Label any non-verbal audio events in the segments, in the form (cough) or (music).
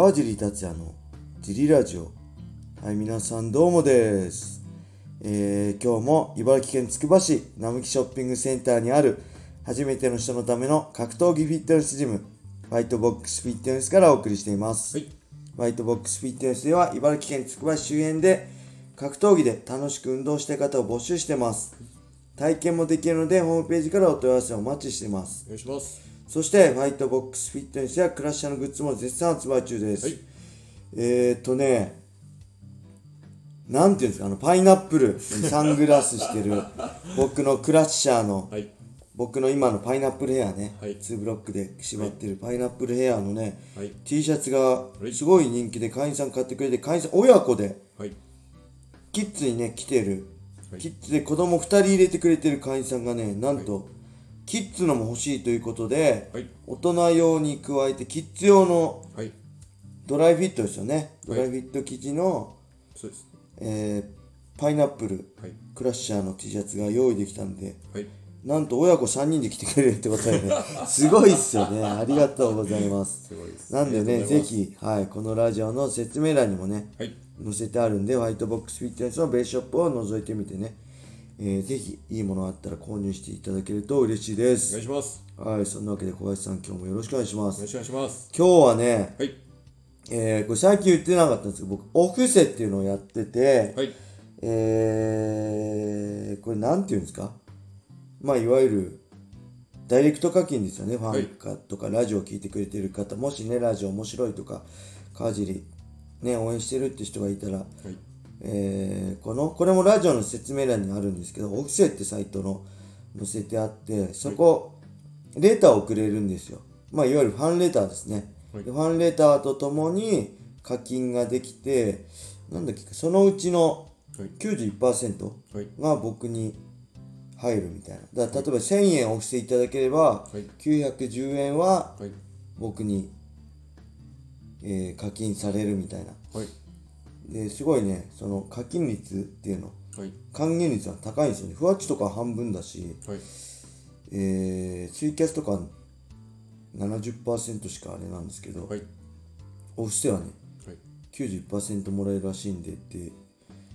川尻達也のジリラジオ。はい皆さんどうもです、えー今日も茨城県つくば市並木ショッピングセンターにある初めての人のための格闘技フィットネスジムファイトボックスフィットネスからお送りしています、はい。ファイトボックスフィットネスでは茨城県つくば市周辺で格闘技で楽しく運動したい方を募集してます。体験もできるのでホームページからお問い合わせをお待ちしています。お願いしますそして、ファイトボックスフィットネスやクラッシャーのグッズも絶賛発売中です。はい。えーっとね、なんていうんですか、あの、パイナップルにサングラスしてる、(laughs) 僕のクラッシャーの、はい。僕の今のパイナップルヘアね、はい。2ブロックで縛ってるパイナップルヘアのね、はい。T シャツがい。すごい人気で会員さん買ってくれて、会員さん親子で、はい。キッズにね、来てる、はい。キッズで子供2人入れてくれてる会員さんがね、なんと、キッズのも欲しいということで、はい。大人用に加えてキッズ用のはい。ドライフィットですよね、ドはい。ライフィット生地の、そうです。えーパイナップルはい。クラッシャーの T シャツが用意できたんではい。なんと親子3人で来てくれるってことでね (laughs) すごいっすよね。ありがとうございます。すごいです。なんであねりがとうございます。ぜひ、はい、このラジオの説明欄にもねはい。載せてあるんでホワイトボックスフィットネスのベースショップを覗いてみてね、えーぜひいいものあったら購入していただけると嬉しいでおす願いします。はいそんなわけで小林さん今日もよろしくお願いします。よろしくお願いします。今日はねはい。えーこれ最近言ってなかったんですけど僕オフセっていうのをやってて、はい。えーこれなんていうんですか？まあいわゆるダイレクト課金ですよねファンかとかラジオを聞いてくれてる方もしねラジオ面白いとか川尻ね応援してるって人がいたら、はいえーこのこれもラジオの説明欄にあるんですけどオフセってサイトの載せてあってそこ、レターをくれるんですよ。まあいわゆるファンレターですね、はい。でファンレターとともに課金ができてなんだっけそのうちのはい。91%はい。が僕に入るみたいな。だ例えば1000円お布施いただければ、はい。910円ははい。僕に、えー課金されるみたいな。はいですごいねその課金率っていうの。はい。還元率は高いんですよね。ふわっちとかは半分だし、はい。えーツイキャスとか70%しかあれなんですけど、はい。お布施はねはい。91%もらえるらしいんでって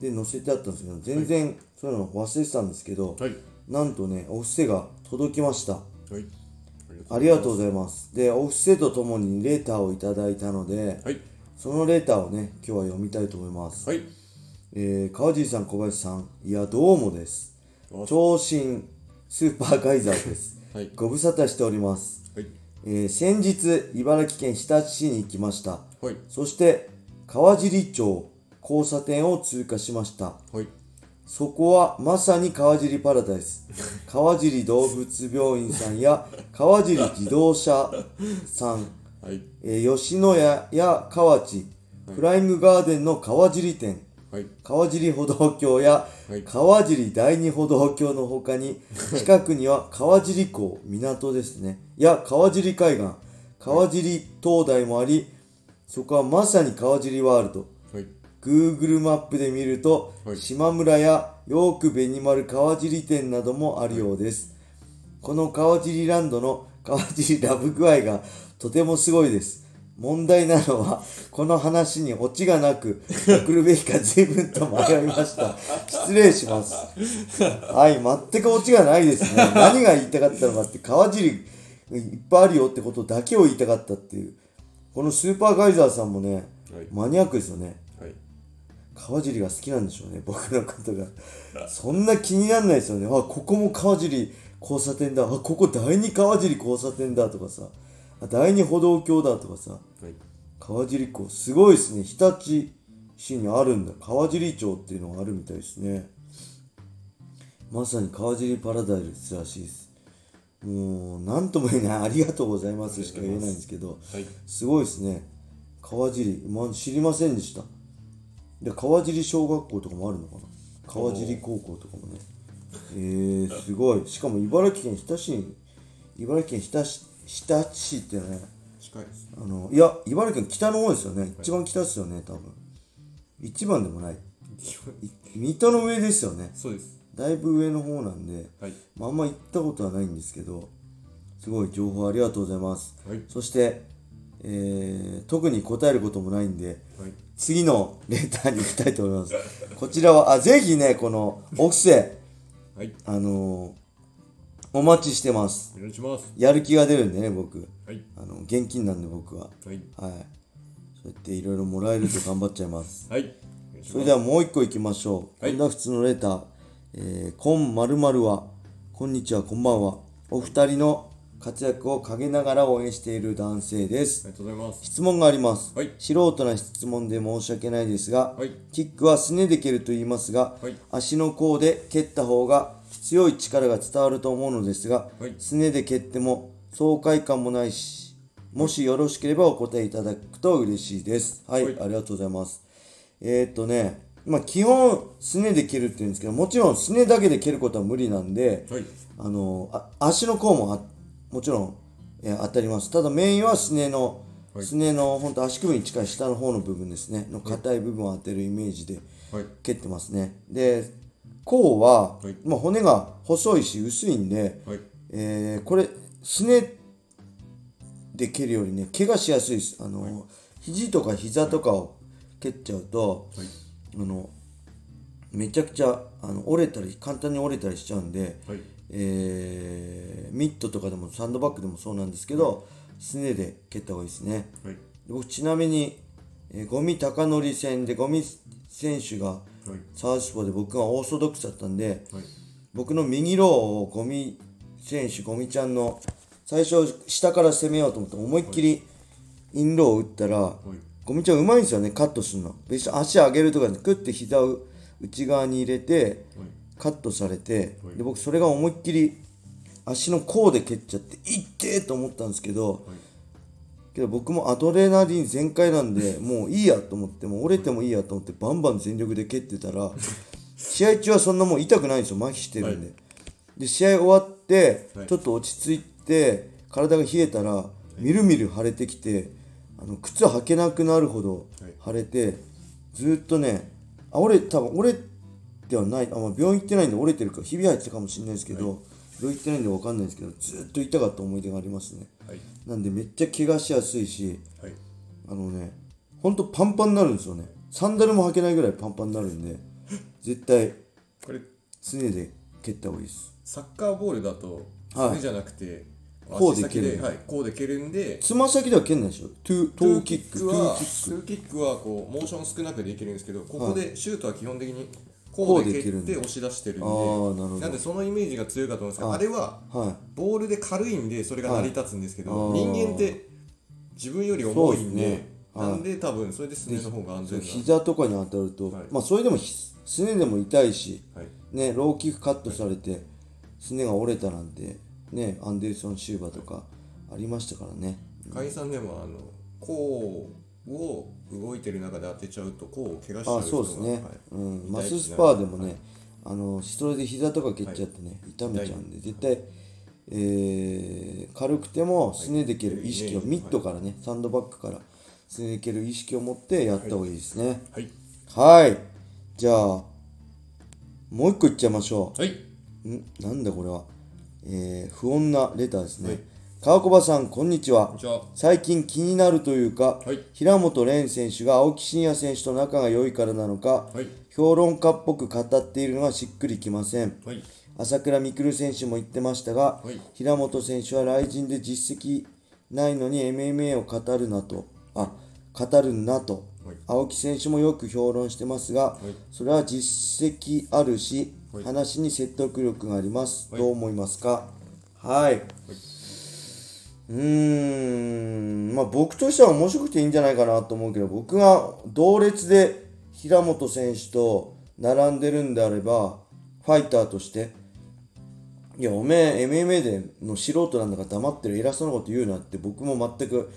で載せてあったんですけど全然そういうの忘れてたんですけど、はい。なんとねお布施が届きました。はい。ありがとうございます。でお布施とともにレターをいただいたのではいそのレターをね今日は読みたいと思います、はい。えー川尻さん小林さんいやどうもです。あ長身スーパーガイザーです。(laughs) はい。ご無沙汰しております、はい。えー先日茨城県日立市に行きました。はい。そして川尻町交差点を通過しました。はい。そこはまさに川尻パラダイス。(laughs) 川尻動物病院さんや川尻自動車さん、はい。えー吉野家や河内、フライングガーデンの川尻店はい。川尻歩道橋やはい。川尻第二歩道橋の他に近くには川尻港港ですね。や川尻海岸川尻灯台もありそこはまさに川尻ワールド。はい。Google マップで見ると、はい。島村やヨークベニマル川尻店などもあるようです、この川尻ランドの川尻ラブ具合がとてもすごいです。問題なのはこの話にオチがなく送るべきか随分と迷いました。失礼します。はい全くオチがないですね。何が言いたかったのかって川尻いっぱいあるよってことだけを言いたかったっていう。このスーパーガイザーさんもね、はい。マニアックですよね。はい。川尻が好きなんでしょうね僕のことが。そんな気にならないですよね。あここも川尻交差点だ。あここ第二川尻交差点だとかさあ第二歩道橋だとかさはい。川尻港すごいですね。日立市にあるんだ。川尻町っていうのがあるみたいですね。まさに川尻パラダイスらしいです。もう何とも言えない。ありがとうございますしか言えないんですけどはい。すごいですね。川尻、まあ、知りませんでした。で川尻小学校とかもあるのかな。川尻高校とかもね。えー、すごい。しかも茨城県日立市に茨城県日立日立市ってね。近いですあのいや茨城県北の方ですよね。一番北ですよね多分。一番でもない。い水戸の上ですよね。そうです。だいぶ上の方なんで、はい。まあ、あんま行ったことはないんですけどすごい情報ありがとうございます。はい。そしてえー特に答えることもないんで、はい。次のレターに行きたいと思います。こちらは、あ、ぜひね、この、お布施、はい。あのーお待ちしてます。お願いしますやる気が出るんでね、僕。はいあの、現金なんで僕は。はいはい。そうやっていろいろもらえると頑張っちゃいます。はいそれではもう一個行きましょう。はい今度は普通のレター。えー、こんまるまるは、こんにちは、こんばんは。お二人の活躍を陰ながら応援している男性です。ありがとうございます質問があります。はい素人な質問で申し訳ないですが、はいキックはすねで蹴ると言いますが、はい足の甲で蹴った方が強い力が伝わると思うのですが、はい。すねで蹴っても爽快感もないし、もしよろしければお答えいただくと嬉しいです。はい、はい。ありがとうございます。えー、っとね、まあ基本すねで蹴るって言うんですけど、もちろんすねだけで蹴ることは無理なんで、はい。あのあ足の甲もあもちろん、えー当たります。ただメインはすねの、はい。すねの本当足首に近い下の方の部分ですね。の硬い部分を当てるイメージではい。蹴ってますね。で甲は、はい。まあ、骨が細いし薄いんで、はい。えーこれすねで蹴るよりね怪我しやすいです。あの、肘とか膝とかを蹴っちゃうと、はい。あのめちゃくちゃあの折れたり簡単に折れたりしちゃうんで、はい。えーミットとかでもサンドバッグでもそうなんですけど、すねで蹴った方がいいですね。僕ちなみに、えーゴミ高則戦でゴミ選手がはいサウスポーで僕がオーソドックスだったんで、はい。僕の右ローをゴミ選手、ゴミちゃんの最初下から攻めようと思って思いっきりインローを打ったら、はい。ゴミちゃんうまいんですよね、カットするの。別に足上げるとかでクッて膝を内側に入れて、はい。カットされて、はい。で僕それが思いっきり足の甲で蹴っちゃっていってーと思ったんですけど、はいけど僕もアドレナリン全開なんでもういいやと思ってもう折れてもいいやと思ってバンバン全力で蹴ってたら (laughs) 試合中はそんなもう痛くないんですよ麻痺してるんで、はで試合終わってはい。ちょっと落ち着いて体が冷えたらみるみる腫れてきてあの靴履けなくなるほど腫れてずーっとねあ折れ多分折れてはないあ、まあ、病院行ってないんで折れてるからひび入ってたかもしれないですけど、病院行ってないんで分かんないですけどずーっと痛かった思い出がありますね。はい。なんでめっちゃ怪我しやすいしはい。あのねほんとパンパンになるんですよね。サンダルも履けないぐらいパンパンになるんで (laughs) 絶対これすねで蹴った方がいいです。サッカーボールだとはい。それじゃなくてこうで蹴るはいこうで蹴るんでつま先では蹴んないでしょ。トゥトーキックトゥはーキック。トゥーキックはこうモーション少なくできるんですけどここでシュートは基本的にここうで蹴って押し出してるんで。なんでそのイメージが強いかと思うんですけどあれははい。ボールで軽いんでそれが成り立つんですけど、はい。人間って自分より重いんでなんで多分それですねの方が安全な膝とかに当たると、はい。まあそれでもひすねでも痛いしはい。ねローキックカットされてすねが折れたなんてねアンデルソン・シューバーとかありましたからね。解散でもあの甲を動いてる中で当てちゃうと甲を怪我しちゃあう人がそうですね、はい。うん、マススパーでもね、あのそれで膝とか蹴っちゃってね、痛めちゃうんで絶対、えー軽くてもすねで蹴る意識を、はいミットからねサンドバッグからすねで蹴る意識を持ってやった方がいいですね。はい。はい。じゃあもう一個いっちゃいましょはい、うん？なんだこれは。えー不穏なレターですね、はい川小場さんこんにちは。最近気になるというか、はい。平本蓮選手が青木真也選手と仲が良いからなのか、はい。評論家っぽく語っているのはしっくりきません。はい。朝倉未来選手も言ってましたが、はい。平本選手は来人で実績ないのに MMA を語るなと。あ語るなと、はい。青木選手もよく評論してますが、い。それは実績あるし、はい。話に説得力があります、はい。どう思いますか？はい、うーん。まあ僕としては面白くていいんじゃないかなと思うけど僕が同列で平本選手と並んでるんであればファイターとしていやおめえ MMA での素人なんだから黙ってる偉そうなこと言うなって僕も全く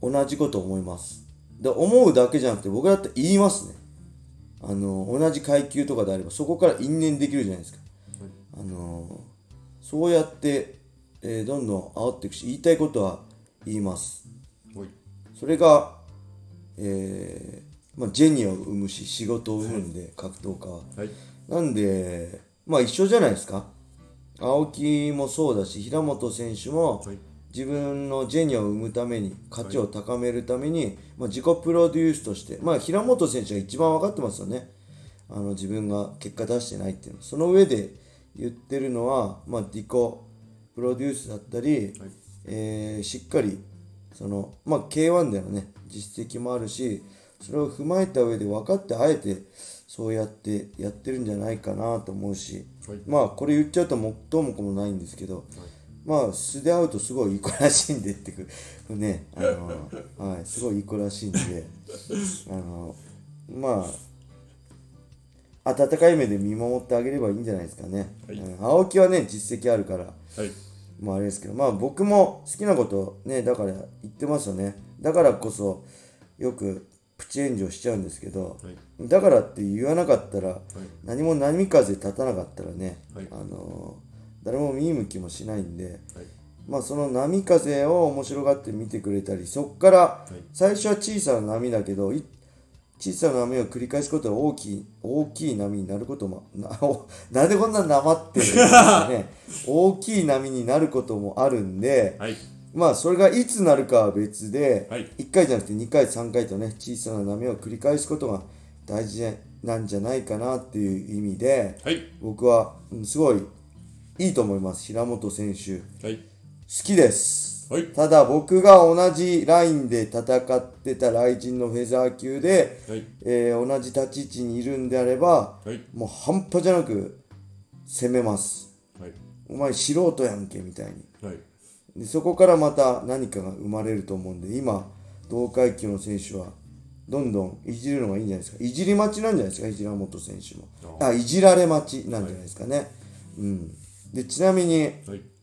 同じこと思います。で思うだけじゃなくて僕だって言いますね。あの同じ階級とかであればそこから因縁できるじゃないですか、あのそうやって、えーどんどん煽っていくし言いたいことは言います。はい。それが、えーまあ、ジェニアを生むし仕事を生むんで、格闘家は。はい。なんでまあ一緒じゃないですか。青木もそうだし平本選手もはい。自分のジェニアを生むために価値を高めるために、まあ、自己プロデュースとして、まあ、平本選手が一番分かってますよね。あの自分が結果出してないっていうの。その上で言ってるのは、まあ、自己プロデュースだったり、はい。えーしっかりその、まあ、K1 でのね。実績もあるしそれを踏まえた上で分かってあえてそうやってやってるんじゃないかなと思うし、はい。まあこれ言っちゃうともっともこもないんですけど、まあ素で会うとすごいいい子らしいんでってくねあの、はい、すごいいい子らしいんであのまあ温かい目で見守ってあげればいいんじゃないですかね、はい。うん。青木はね実績あるから。はい。まああれですけど。まあ僕も好きなことねだから言ってますよね。だからこそよくプチ炎上しちゃうんですけど、はい。だからって言わなかったら、何も波風立たなかったらね、はい。あの誰も見向きもしないんで、はい。まあその波風を面白がって見てくれたりそっからい。最初は小さな波だけどい小さな波を繰り返すことは大きい大きい波になることも (laughs) なおなんでこんななまってるんですかね。(laughs) 大きい波になることもあるんではい。まあそれがいつなるかは別で、はい。1回じゃなくて2回3回とね小さな波を繰り返すことが大事なんじゃないかなっていう意味ではい。僕はうんすごいいいと思います。平本選手。好はいきです、はい。ただ僕が同じラインで戦ってたライジンのフェザー級で、はい。えー同じ立ち位置にいるんであればはい。もう半端じゃなく攻めます。はい。お前素人やんけみたいに。はい。でそこからまた何かが生まれると思うんで今同階級の選手はどんどんいじるのがいいんじゃないですか。いじり待ちなんじゃないですか平本選手も。ああいじられ待ちなんじゃないですかね、うん。でちなみにはい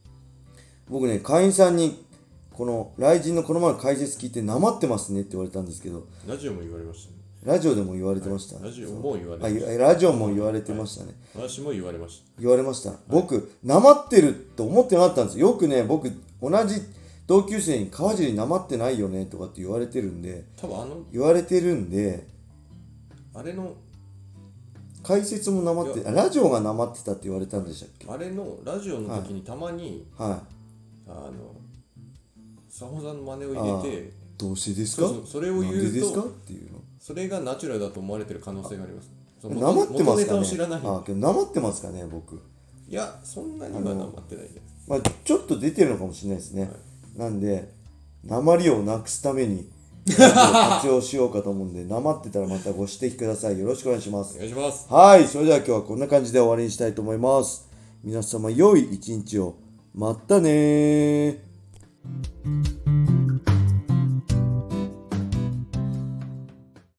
僕ね会員さんにこの雷神のこの前の解説聞いてなまってますねって言われたんですけどラジオも言われましたね。ラジオでも言われてました、ラジオも言われあましいラジオも言われてましたね、た私も言われまし言われました、僕なまってると思ってなかったんです。よくね僕同じ同級生に川尻なまってないよねとかって言われてるんでた多分あの言われてるんであれの解説もなまってあラジオがなまってたって言われたんでしたっけ？あれのラジオの時にたまに、はあの佐保さんの真似をい入れてあどうしてですか？それを言うとなんでですか？っていうの？それがナチュラルだと思われてる可能性があります。なまってますかね？あけどなまってますかね僕。いやそんなにはなまってないです。まあちょっと出てるのかもしれないですね、なんで鉛をなくすために (laughs) 活用しようかと思うんでなまってたらまたご指摘ください。よろしくお願いします。お願いします。はい、それでは今日はこんな感じで終わりにしたいと思います。皆様良い一日を。まったね